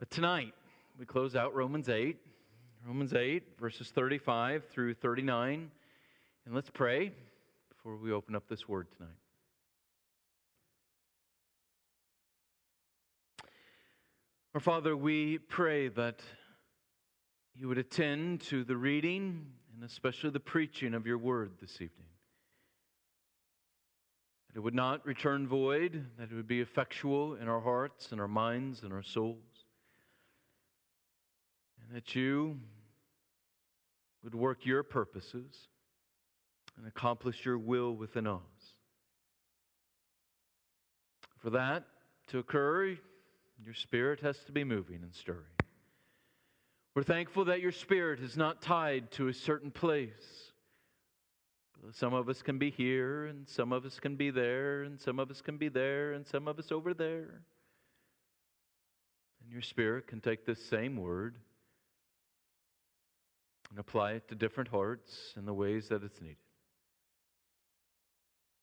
But tonight, we close out Romans 8, Romans 8, verses 35 through 39. And let's pray before we open up this word tonight. Our Father, we pray that you would attend to the reading and especially the preaching of your word this evening. That it would not return void, that it would be effectual in our hearts and our minds and our souls. That you would work your purposes and accomplish your will within us. For that to occur, your spirit has to be moving and stirring. We're thankful that your spirit is not tied to a certain place. Some of us can be here, and some of us can be there, and some of us can be there, and some of us over there. And your spirit can take this same word and apply it to different hearts in the ways that it's needed.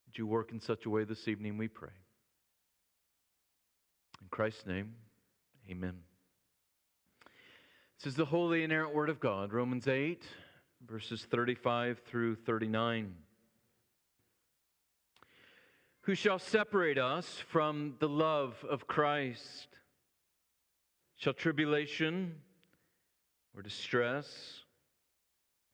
Would you work in such a way this evening, we pray. In Christ's name, amen. This is the holy inerrant word of God, Romans 8, verses 35 through 39. Who shall separate us from the love of Christ? Shall tribulation or distress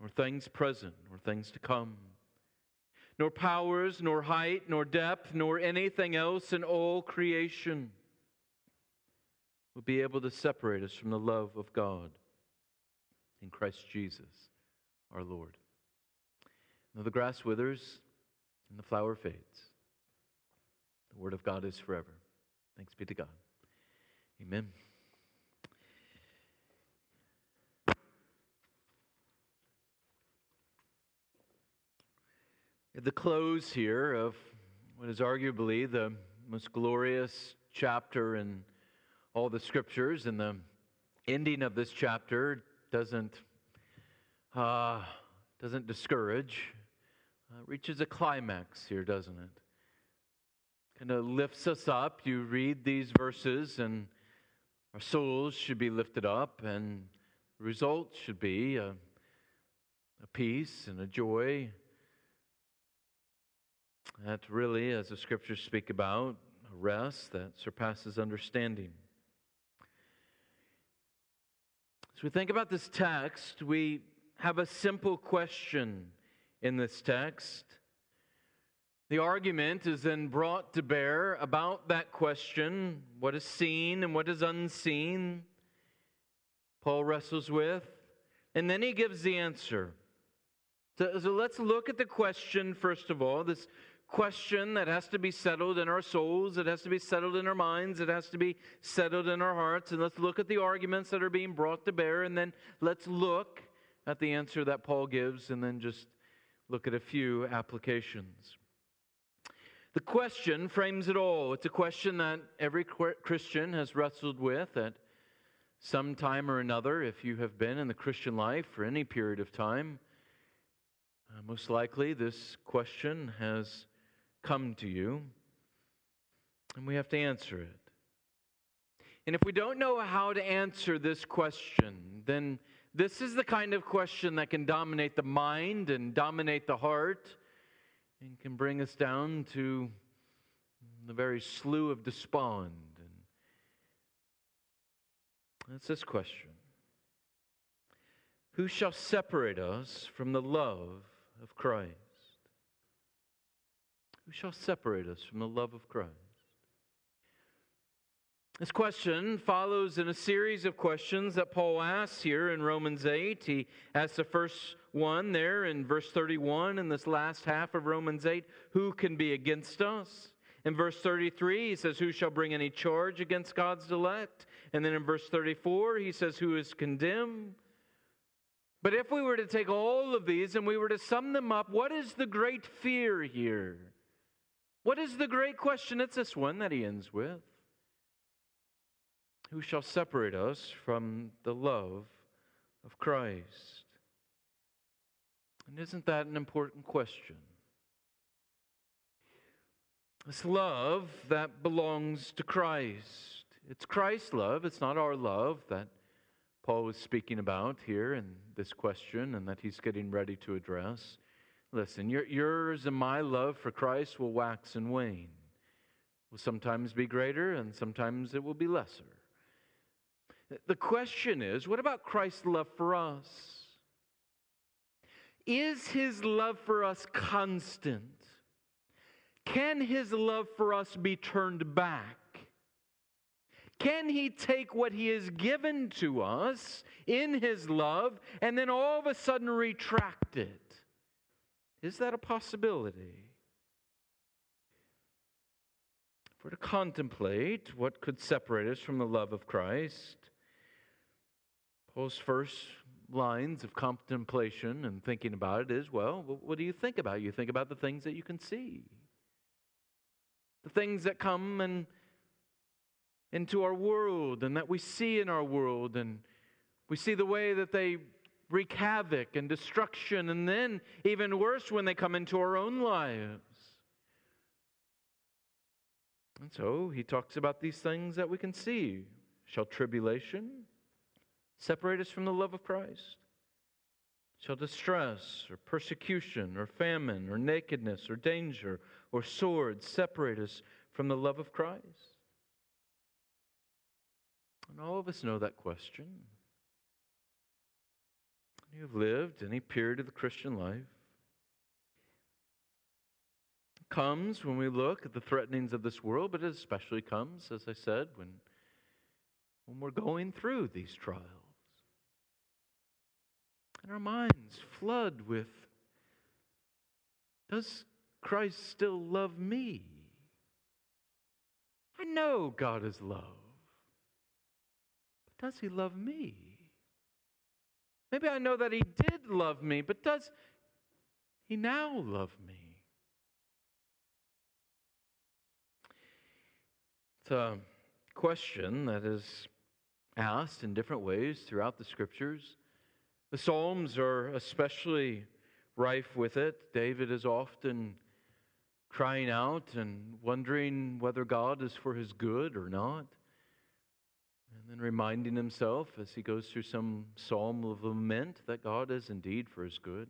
nor things present nor things to come nor powers, nor height, nor depth, nor anything else in all creation will be able to separate us from the love of God in Christ Jesus our Lord. Now the grass withers and the flower fades. The word of God is forever. Thanks be to God. Amen. At the close here of what is arguably the most glorious chapter in all the scriptures, and the ending of this chapter doesn't uh, doesn't discourage. Uh, reaches a climax here, doesn't it? Kind of lifts us up. You read these verses, and our souls should be lifted up, and the result should be a, a peace and a joy that really, as the scriptures speak about, a rest that surpasses understanding. As we think about this text, we have a simple question in this text. The argument is then brought to bear about that question what is seen and what is unseen. Paul wrestles with. And then he gives the answer. So, so let's look at the question, first of all, this question that has to be settled in our souls, it has to be settled in our minds, it has to be settled in our hearts. And let's look at the arguments that are being brought to bear, and then let's look at the answer that Paul gives, and then just look at a few applications. The question frames it all. It's a question that every Christian has wrestled with at some time or another. If you have been in the Christian life for any period of time, uh, most likely this question has come to you, and we have to answer it. And if we don't know how to answer this question, then this is the kind of question that can dominate the mind and dominate the heart and can bring us down to the very slough of despond. And that's this question Who shall separate us from the love of Christ? Who shall separate us from the love of Christ? This question follows in a series of questions that Paul asks here in Romans 8. He asks the first one there in verse 31 in this last half of Romans 8 Who can be against us? In verse 33, he says, Who shall bring any charge against God's elect? And then in verse 34, he says, Who is condemned? But if we were to take all of these and we were to sum them up, what is the great fear here? What is the great question? It's this one that he ends with Who shall separate us from the love of Christ? And isn't that an important question? This love that belongs to Christ. It's Christ's love, it's not our love that Paul was speaking about here in this question and that he's getting ready to address. Listen, your, yours and my love for Christ will wax and wane. Will sometimes be greater and sometimes it will be lesser. The question is what about Christ's love for us? Is his love for us constant? Can his love for us be turned back? Can he take what he has given to us in his love and then all of a sudden retract it? Is that a possibility? If we're to contemplate what could separate us from the love of Christ, Paul's first lines of contemplation and thinking about it is well, what do you think about? You think about the things that you can see, the things that come and into our world and that we see in our world. And we see the way that they wreak havoc and destruction, and then even worse when they come into our own lives. And so he talks about these things that we can see. Shall tribulation separate us from the love of Christ? Shall distress or persecution or famine or nakedness or danger or sword separate us from the love of Christ? And all of us know that question. You've lived any period of the Christian life. Comes when we look at the threatenings of this world, but it especially comes, as I said, when, when we're going through these trials. And our minds flood with Does Christ still love me? I know God is love. but Does he love me? Maybe I know that he did love me, but does he now love me? It's a question that is asked in different ways throughout the scriptures. The Psalms are especially rife with it. David is often crying out and wondering whether God is for his good or not. And reminding himself as he goes through some psalm of lament that God is indeed for his good.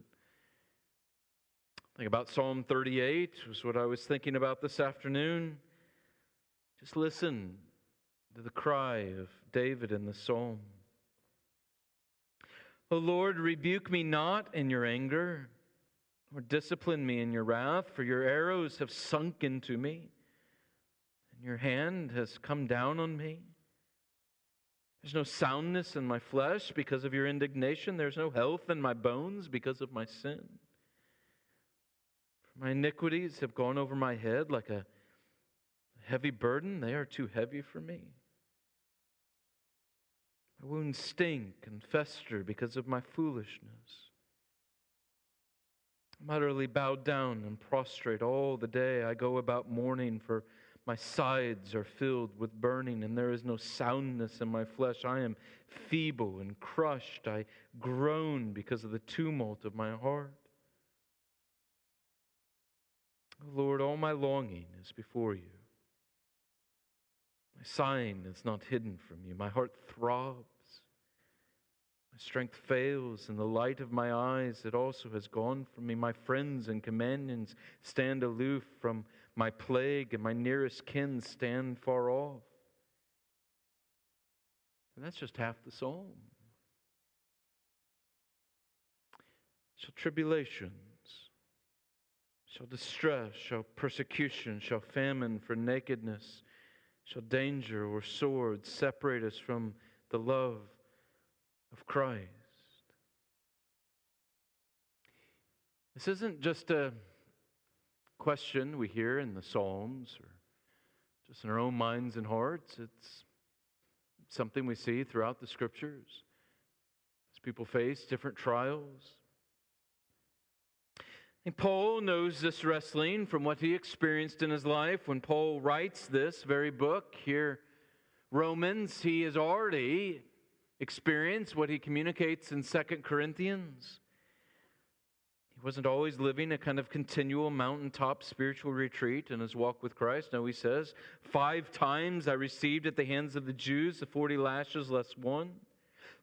Think about Psalm 38, was what I was thinking about this afternoon. Just listen to the cry of David in the psalm. O Lord, rebuke me not in your anger, or discipline me in your wrath, for your arrows have sunk into me, and your hand has come down on me. There's no soundness in my flesh because of your indignation. There's no health in my bones because of my sin. My iniquities have gone over my head like a heavy burden. They are too heavy for me. My wounds stink and fester because of my foolishness. I'm utterly bowed down and prostrate all the day. I go about mourning for my sides are filled with burning, and there is no soundness in my flesh. I am feeble and crushed. I groan because of the tumult of my heart. Oh, Lord, all my longing is before you. My sighing is not hidden from you. My heart throbs. My strength fails, and the light of my eyes, it also has gone from me. My friends and companions stand aloof from my plague and my nearest kin stand far off. And that's just half the psalm. Shall tribulations, shall distress, shall persecution, shall famine for nakedness, shall danger or sword separate us from the love of Christ. This isn't just a question we hear in the Psalms or just in our own minds and hearts. It's something we see throughout the scriptures as people face different trials. And Paul knows this wrestling from what he experienced in his life. When Paul writes this very book here, Romans, he has already experienced what he communicates in Second Corinthians. He wasn't always living a kind of continual mountaintop spiritual retreat in his walk with Christ. No, he says, Five times I received at the hands of the Jews the 40 lashes less one.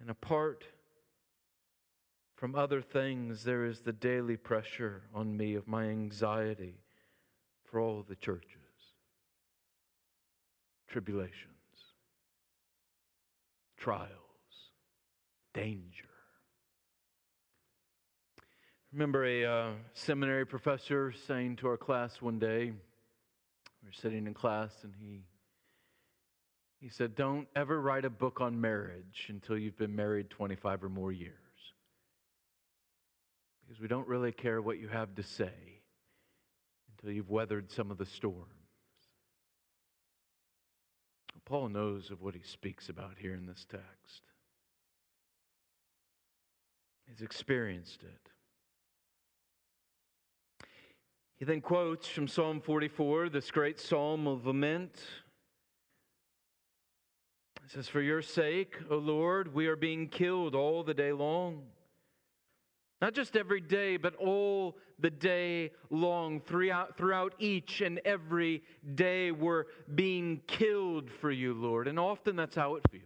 and apart from other things, there is the daily pressure on me of my anxiety for all the churches, tribulations, trials, danger. remember a uh, seminary professor saying to our class one day, we were sitting in class, and he he said, Don't ever write a book on marriage until you've been married 25 or more years. Because we don't really care what you have to say until you've weathered some of the storms. Paul knows of what he speaks about here in this text. He's experienced it. He then quotes from Psalm 44, this great psalm of lament. It says, For your sake, O Lord, we are being killed all the day long. Not just every day, but all the day long. Throughout, throughout each and every day, we're being killed for you, Lord. And often that's how it feels.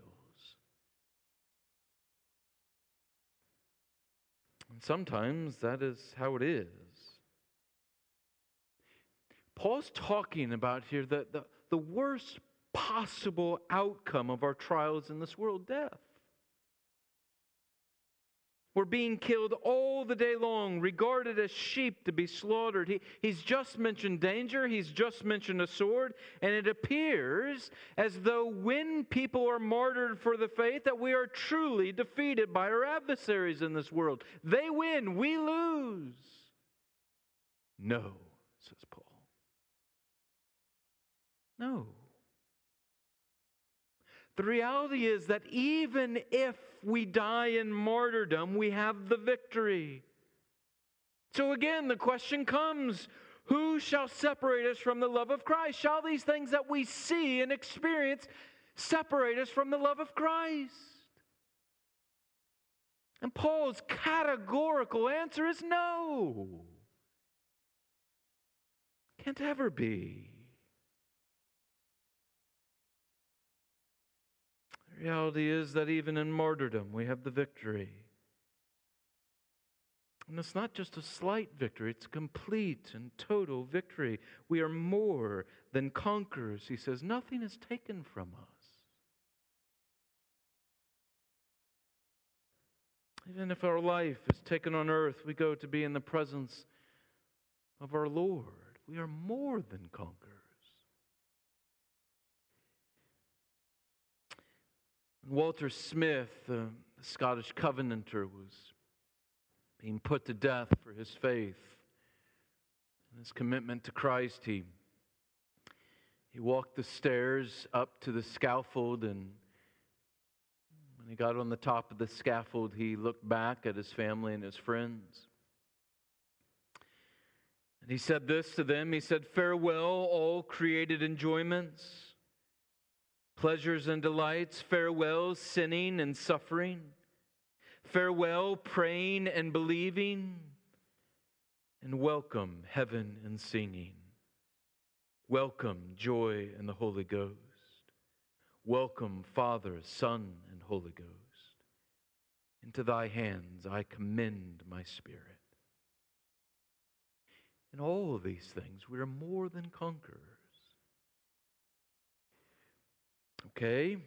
And sometimes that is how it is. Paul's talking about here that the, the worst possible outcome of our trials in this world death. We're being killed all the day long, regarded as sheep to be slaughtered. He, he's just mentioned danger, he's just mentioned a sword, and it appears as though when people are martyred for the faith, that we are truly defeated by our adversaries in this world. They win, we lose. No, says Paul. No. The reality is that even if we die in martyrdom, we have the victory. So again, the question comes who shall separate us from the love of Christ? Shall these things that we see and experience separate us from the love of Christ? And Paul's categorical answer is no. Can't ever be. Reality is that even in martyrdom, we have the victory. And it's not just a slight victory, it's complete and total victory. We are more than conquerors. He says, nothing is taken from us. Even if our life is taken on earth, we go to be in the presence of our Lord. We are more than conquerors. Walter Smith, the Scottish Covenanter, was being put to death for his faith and his commitment to Christ. He, he walked the stairs up to the scaffold, and when he got on the top of the scaffold, he looked back at his family and his friends. And he said this to them He said, Farewell, all created enjoyments pleasures and delights, farewell, sinning and suffering, farewell, praying and believing, and welcome, heaven and singing. Welcome, joy and the Holy Ghost. Welcome, Father, Son, and Holy Ghost. Into thy hands I commend my spirit. In all of these things, we are more than conquerors Okay,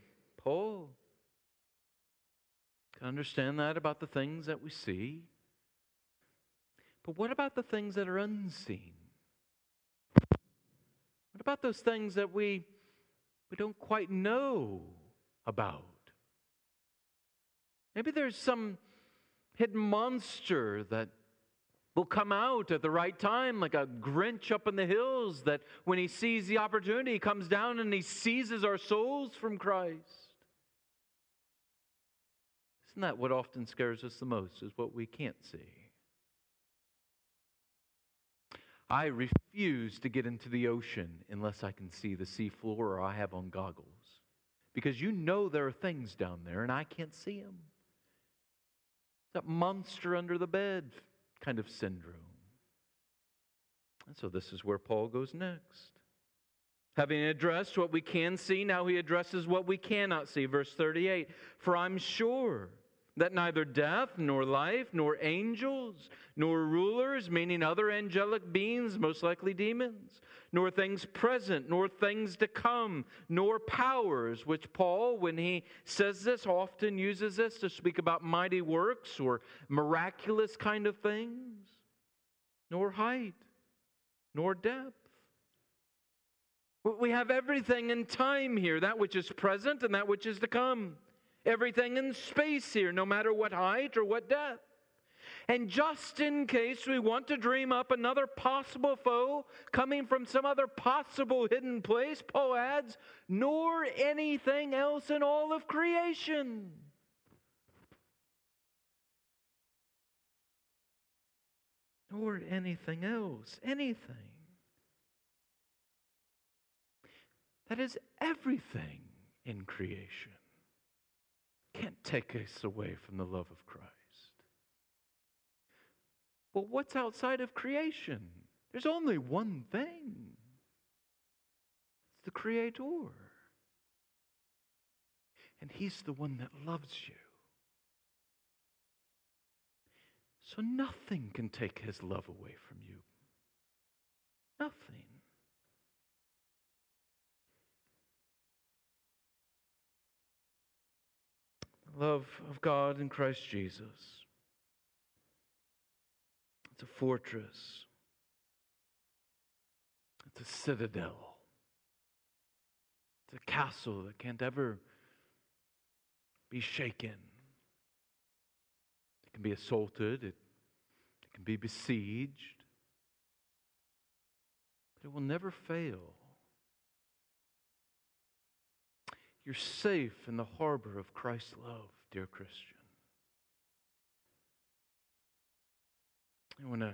Paul. Can understand that about the things that we see. But what about the things that are unseen? What about those things that we, we don't quite know about? Maybe there's some hidden monster that will come out at the right time, like a Grinch up in the hills, that when he sees the opportunity, he comes down and he seizes our souls from Christ. Isn't that what often scares us the most, is what we can't see? I refuse to get into the ocean unless I can see the seafloor or I have on goggles. Because you know there are things down there and I can't see them. That monster under the bed kind of syndrome. And so this is where Paul goes next. Having addressed what we can see, now he addresses what we cannot see. Verse 38 For I'm sure that neither death, nor life, nor angels, nor rulers, meaning other angelic beings, most likely demons, nor things present, nor things to come, nor powers, which Paul, when he says this, often uses this to speak about mighty works or miraculous kind of things, nor height, nor depth. We have everything in time here, that which is present and that which is to come everything in space here, no matter what height or what depth. And just in case we want to dream up another possible foe coming from some other possible hidden place, Paul adds, nor anything else in all of creation. Nor anything else, anything. That is everything in creation can't take us away from the love of Christ. Well, what's outside of creation? There's only one thing it's the Creator. And He's the one that loves you. So nothing can take His love away from you. Nothing. Love of God in Christ Jesus. It's a fortress, it's a citadel, it's a castle that can't ever be shaken. It can be assaulted, it, it can be besieged, but it will never fail. You're safe in the harbor of Christ's love, dear Christian. And when a,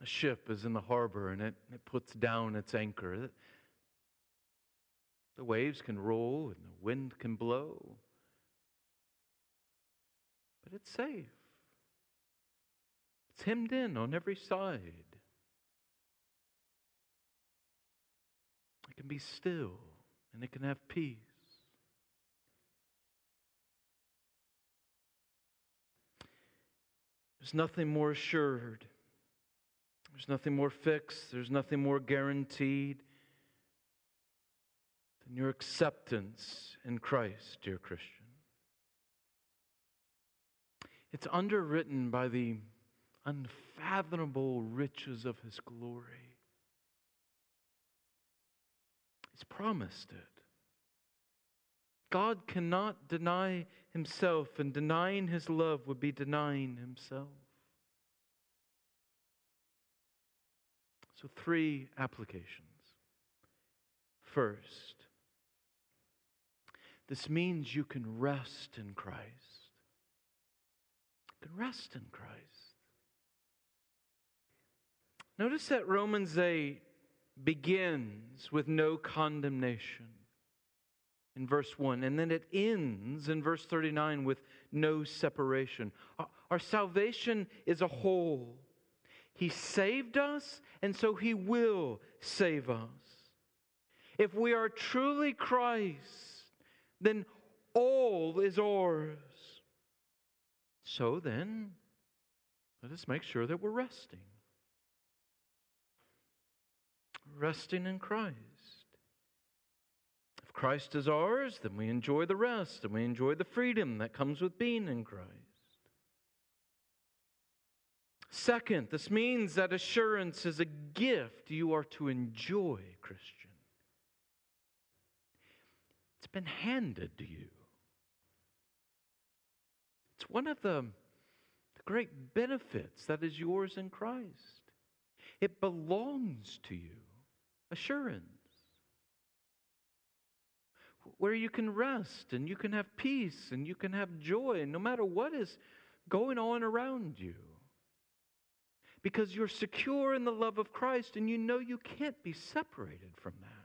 a ship is in the harbor and it, it puts down its anchor, the waves can roll and the wind can blow, but it's safe. It's hemmed in on every side. It can be still and it can have peace. There's nothing more assured. There's nothing more fixed. There's nothing more guaranteed than your acceptance in Christ, dear Christian. It's underwritten by the unfathomable riches of His glory. He's promised it. God cannot deny himself, and denying his love would be denying himself. So, three applications. First, this means you can rest in Christ. You can rest in Christ. Notice that Romans 8 begins with no condemnation in verse 1, and then it ends in verse 39 with no separation. Our salvation is a whole. He saved us, and so He will save us. If we are truly Christ, then all is ours. So then, let us make sure that we're resting. Resting in Christ. Christ is ours, then we enjoy the rest and we enjoy the freedom that comes with being in Christ. Second, this means that assurance is a gift you are to enjoy, Christian. It's been handed to you. It's one of the, the great benefits that is yours in Christ. It belongs to you. Assurance. Where you can rest and you can have peace and you can have joy no matter what is going on around you. Because you're secure in the love of Christ and you know you can't be separated from that.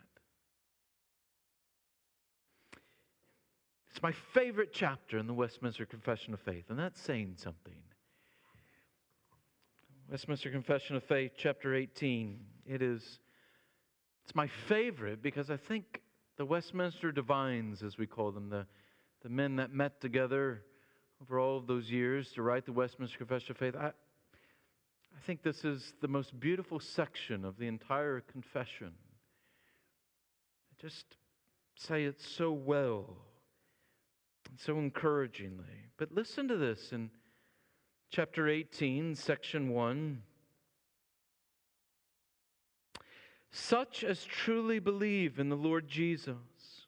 It's my favorite chapter in the Westminster Confession of Faith, and that's saying something. Westminster Confession of Faith, chapter 18. It is it's my favorite because I think the Westminster Divines, as we call them, the, the men that met together over all of those years to write the Westminster Confession of Faith, I, I think this is the most beautiful section of the entire confession. I just say it so well so encouragingly. But listen to this in chapter 18, section 1. Such as truly believe in the Lord Jesus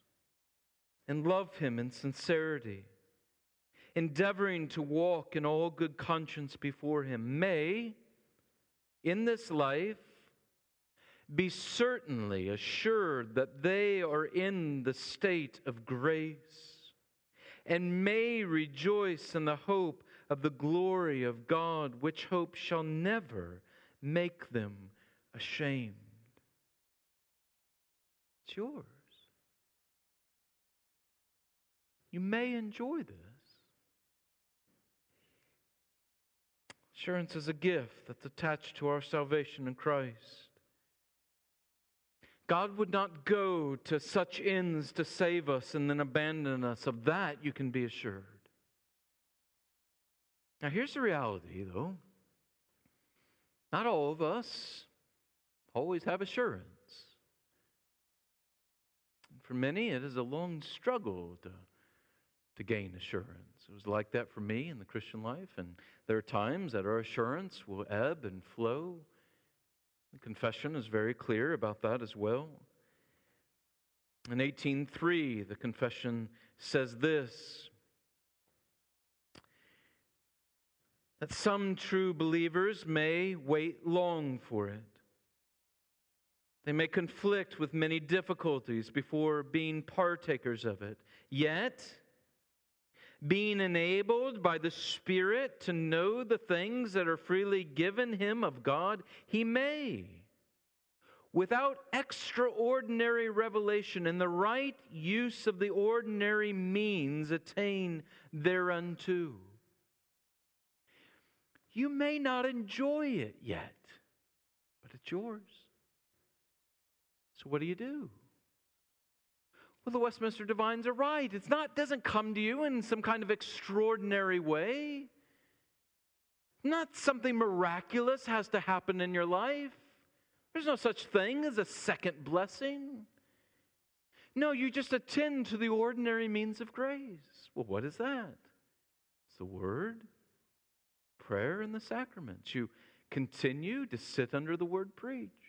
and love him in sincerity, endeavoring to walk in all good conscience before him, may, in this life, be certainly assured that they are in the state of grace and may rejoice in the hope of the glory of God, which hope shall never make them ashamed. It's yours. You may enjoy this. Assurance is a gift that's attached to our salvation in Christ. God would not go to such ends to save us and then abandon us. Of that, you can be assured. Now, here's the reality, though. Not all of us always have assurance. For many, it is a long struggle to, to gain assurance. It was like that for me in the Christian life, and there are times that our assurance will ebb and flow. The confession is very clear about that as well. In 18:3, the confession says this that some true believers may wait long for it. They may conflict with many difficulties before being partakers of it. Yet, being enabled by the Spirit to know the things that are freely given him of God, he may, without extraordinary revelation and the right use of the ordinary means, attain thereunto. You may not enjoy it yet, but it's yours. So, what do you do? Well, the Westminster Divines are right. It's not doesn't come to you in some kind of extraordinary way. Not something miraculous has to happen in your life. There's no such thing as a second blessing. No, you just attend to the ordinary means of grace. Well, what is that? It's the word, prayer, and the sacraments. You continue to sit under the word preached.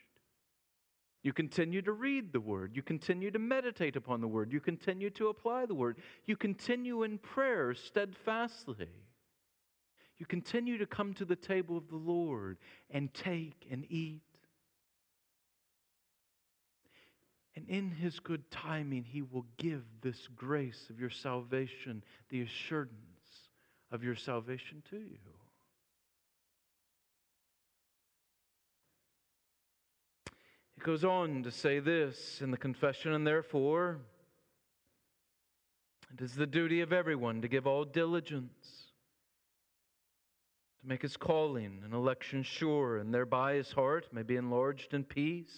You continue to read the word. You continue to meditate upon the word. You continue to apply the word. You continue in prayer steadfastly. You continue to come to the table of the Lord and take and eat. And in his good timing, he will give this grace of your salvation, the assurance of your salvation to you. It goes on to say this in the confession, and therefore, it is the duty of everyone to give all diligence, to make his calling and election sure, and thereby his heart may be enlarged in peace,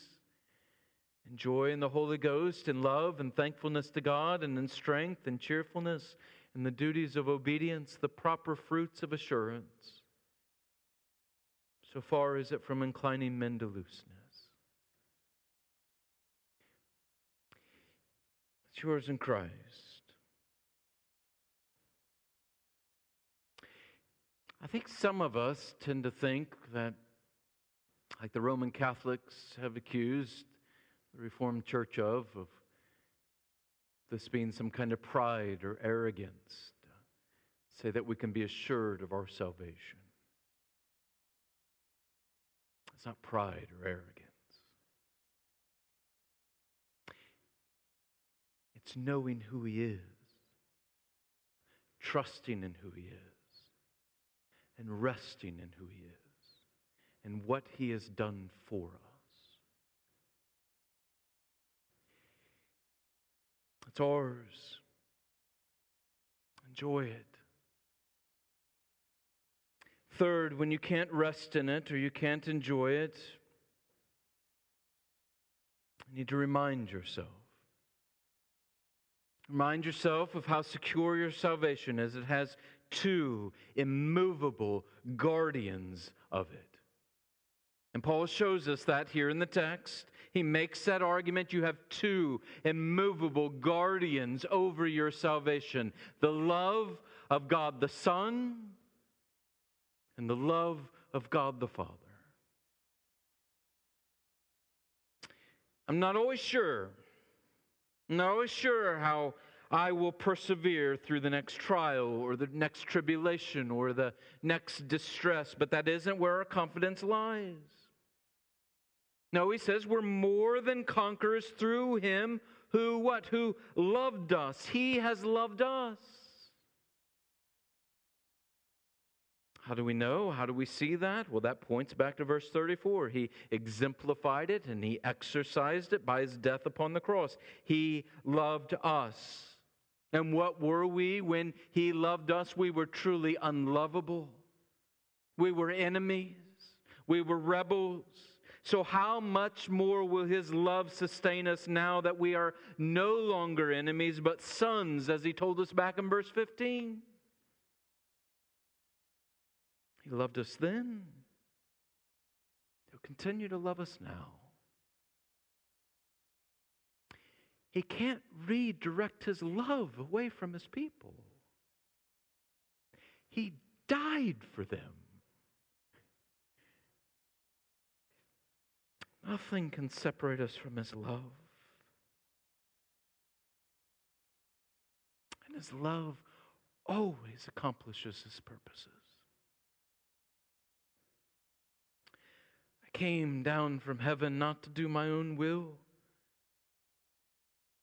in joy in the Holy Ghost, in love and thankfulness to God, and in strength and cheerfulness, in the duties of obedience, the proper fruits of assurance, so far is it from inclining men to looseness. Yours in Christ. I think some of us tend to think that, like the Roman Catholics have accused the Reformed Church of, of this being some kind of pride or arrogance, say that we can be assured of our salvation. It's not pride or arrogance. It's knowing who He is, trusting in who He is, and resting in who He is, and what He has done for us. It's ours. Enjoy it. Third, when you can't rest in it or you can't enjoy it, you need to remind yourself. Remind yourself of how secure your salvation is. It has two immovable guardians of it. And Paul shows us that here in the text. He makes that argument. You have two immovable guardians over your salvation the love of God the Son and the love of God the Father. I'm not always sure. I'm not sure how I will persevere through the next trial or the next tribulation or the next distress, but that isn't where our confidence lies. No, he says we're more than conquerors through him who what? Who loved us. He has loved us. How do we know? How do we see that? Well, that points back to verse 34. He exemplified it and he exercised it by his death upon the cross. He loved us. And what were we when he loved us? We were truly unlovable. We were enemies. We were rebels. So, how much more will his love sustain us now that we are no longer enemies but sons, as he told us back in verse 15? He loved us then. He'll continue to love us now. He can't redirect his love away from his people. He died for them. Nothing can separate us from his love. And his love always accomplishes his purposes. I came down from heaven not to do my own will,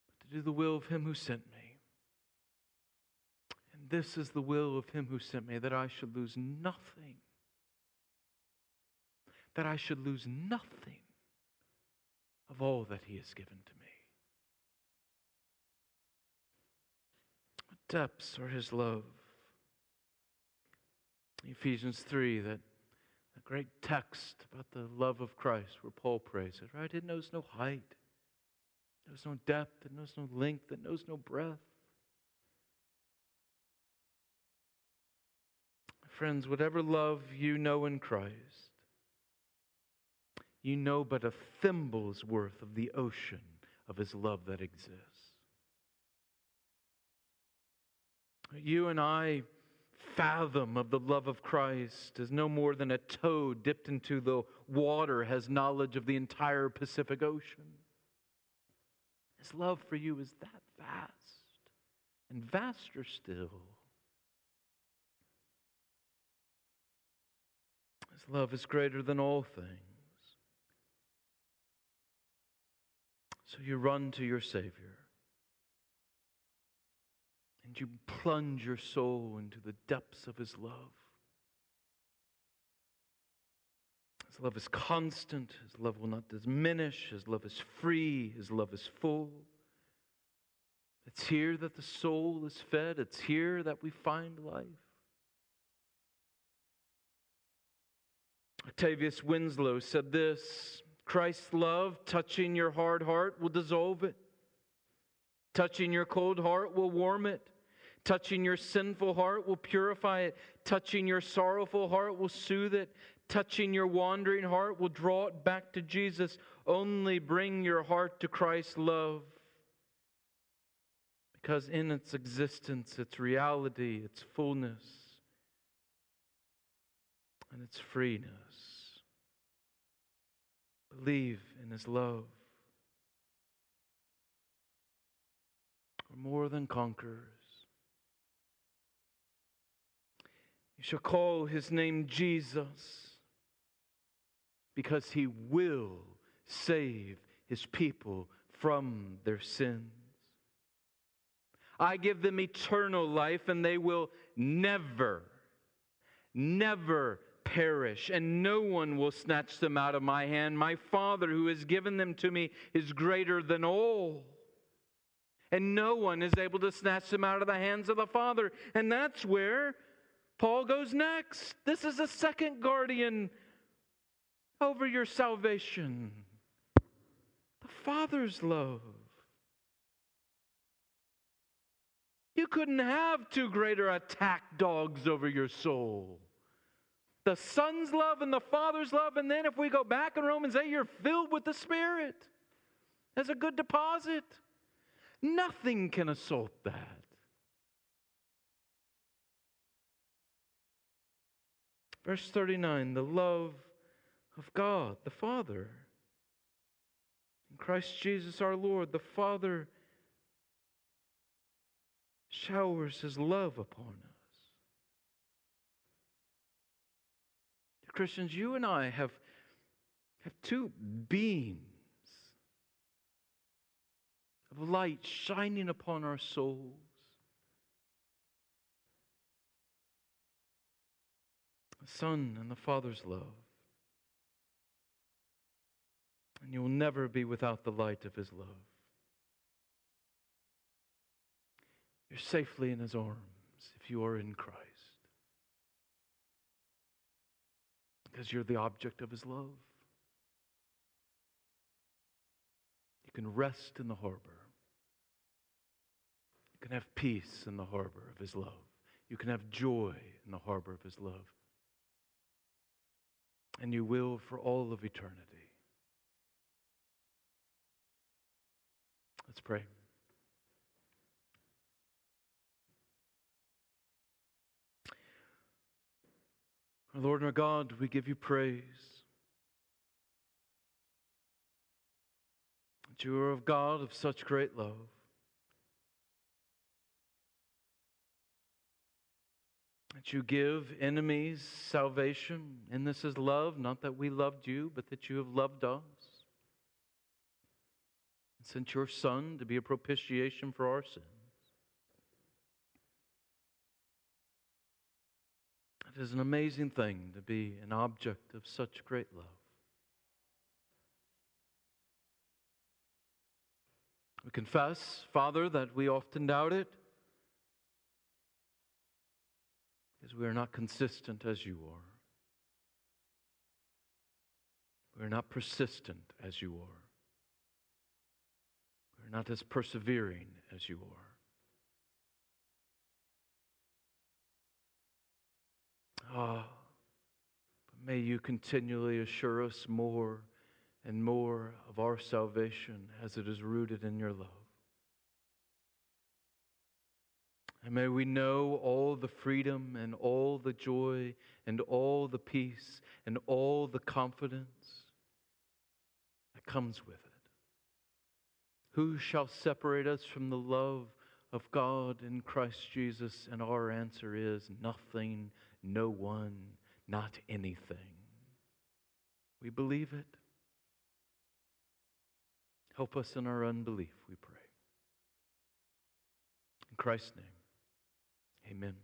but to do the will of him who sent me. And this is the will of him who sent me, that I should lose nothing. That I should lose nothing of all that he has given to me. What depths are his love? Ephesians 3, that great text about the love of Christ where Paul prays it, right? It knows no height, it knows no depth, it knows no length, it knows no breadth. Friends, whatever love you know in Christ, you know but a thimble's worth of the ocean of his love that exists. You and I fathom of the love of Christ is no more than a toe dipped into the water has knowledge of the entire Pacific Ocean. His love for you is that vast and vaster still. His love is greater than all things. So you run to your Savior and you plunge your soul into the depths of His love. His love is constant, His love will not diminish, His love is free, His love is full. It's here that the soul is fed, it's here that we find life. Octavius Winslow said this Christ's love, touching your hard heart, will dissolve it. Touching your cold heart will warm it. Touching your sinful heart will purify it. Touching your sorrowful heart will soothe it. Touching your wandering heart will draw it back to Jesus. Only bring your heart to Christ's love. because in its existence, its reality, its fullness, and its freeness, believe in his love. We're more than conquerors. You shall call his name Jesus because he will save his people from their sins. I give them eternal life, and they will never, never perish, and no one will snatch them out of my hand. My Father, who has given them to me, is greater than all. And no one is able to snatch them out of the hands of the Father. And that's where Paul goes next. This is a second guardian over your salvation the Father's love. You couldn't have two greater attack dogs over your soul the Son's love and the Father's love. And then if we go back in Romans 8, you're filled with the Spirit as a good deposit. Nothing can assault that. Verse 39 the love of God, the Father. In Christ Jesus our Lord, the Father showers his love upon us. Christians, you and I have, have two beams of light shining upon our souls. The Son and the Father's love. And you will never be without the light of His love. You're safely in His arms if you are in Christ. because you're the object of his love. You can rest in the harbor. You can have peace in the harbor of his love. You can have joy in the harbor of his love. And you will for all of eternity. Let's pray. Our Lord and our God, we give you praise. That you are of God of such great love. That you give enemies salvation. And this is love, not that we loved you, but that you have loved us. And sent your Son to be a propitiation for our sins. It is an amazing thing to be an object of such great love. We confess, Father, that we often doubt it we are not consistent as you are. We are not persistent as you are. We are not as persevering as you are. Ah, but may you continually assure us more and more of our salvation as it is rooted in your love. And may we know all the freedom and all the joy and all the peace and all the confidence that comes with it. Who shall separate us from the love of God in Christ Jesus? And our answer is nothing no one, not anything. We believe it. Help us in our unbelief, we pray. In Christ's name, amen.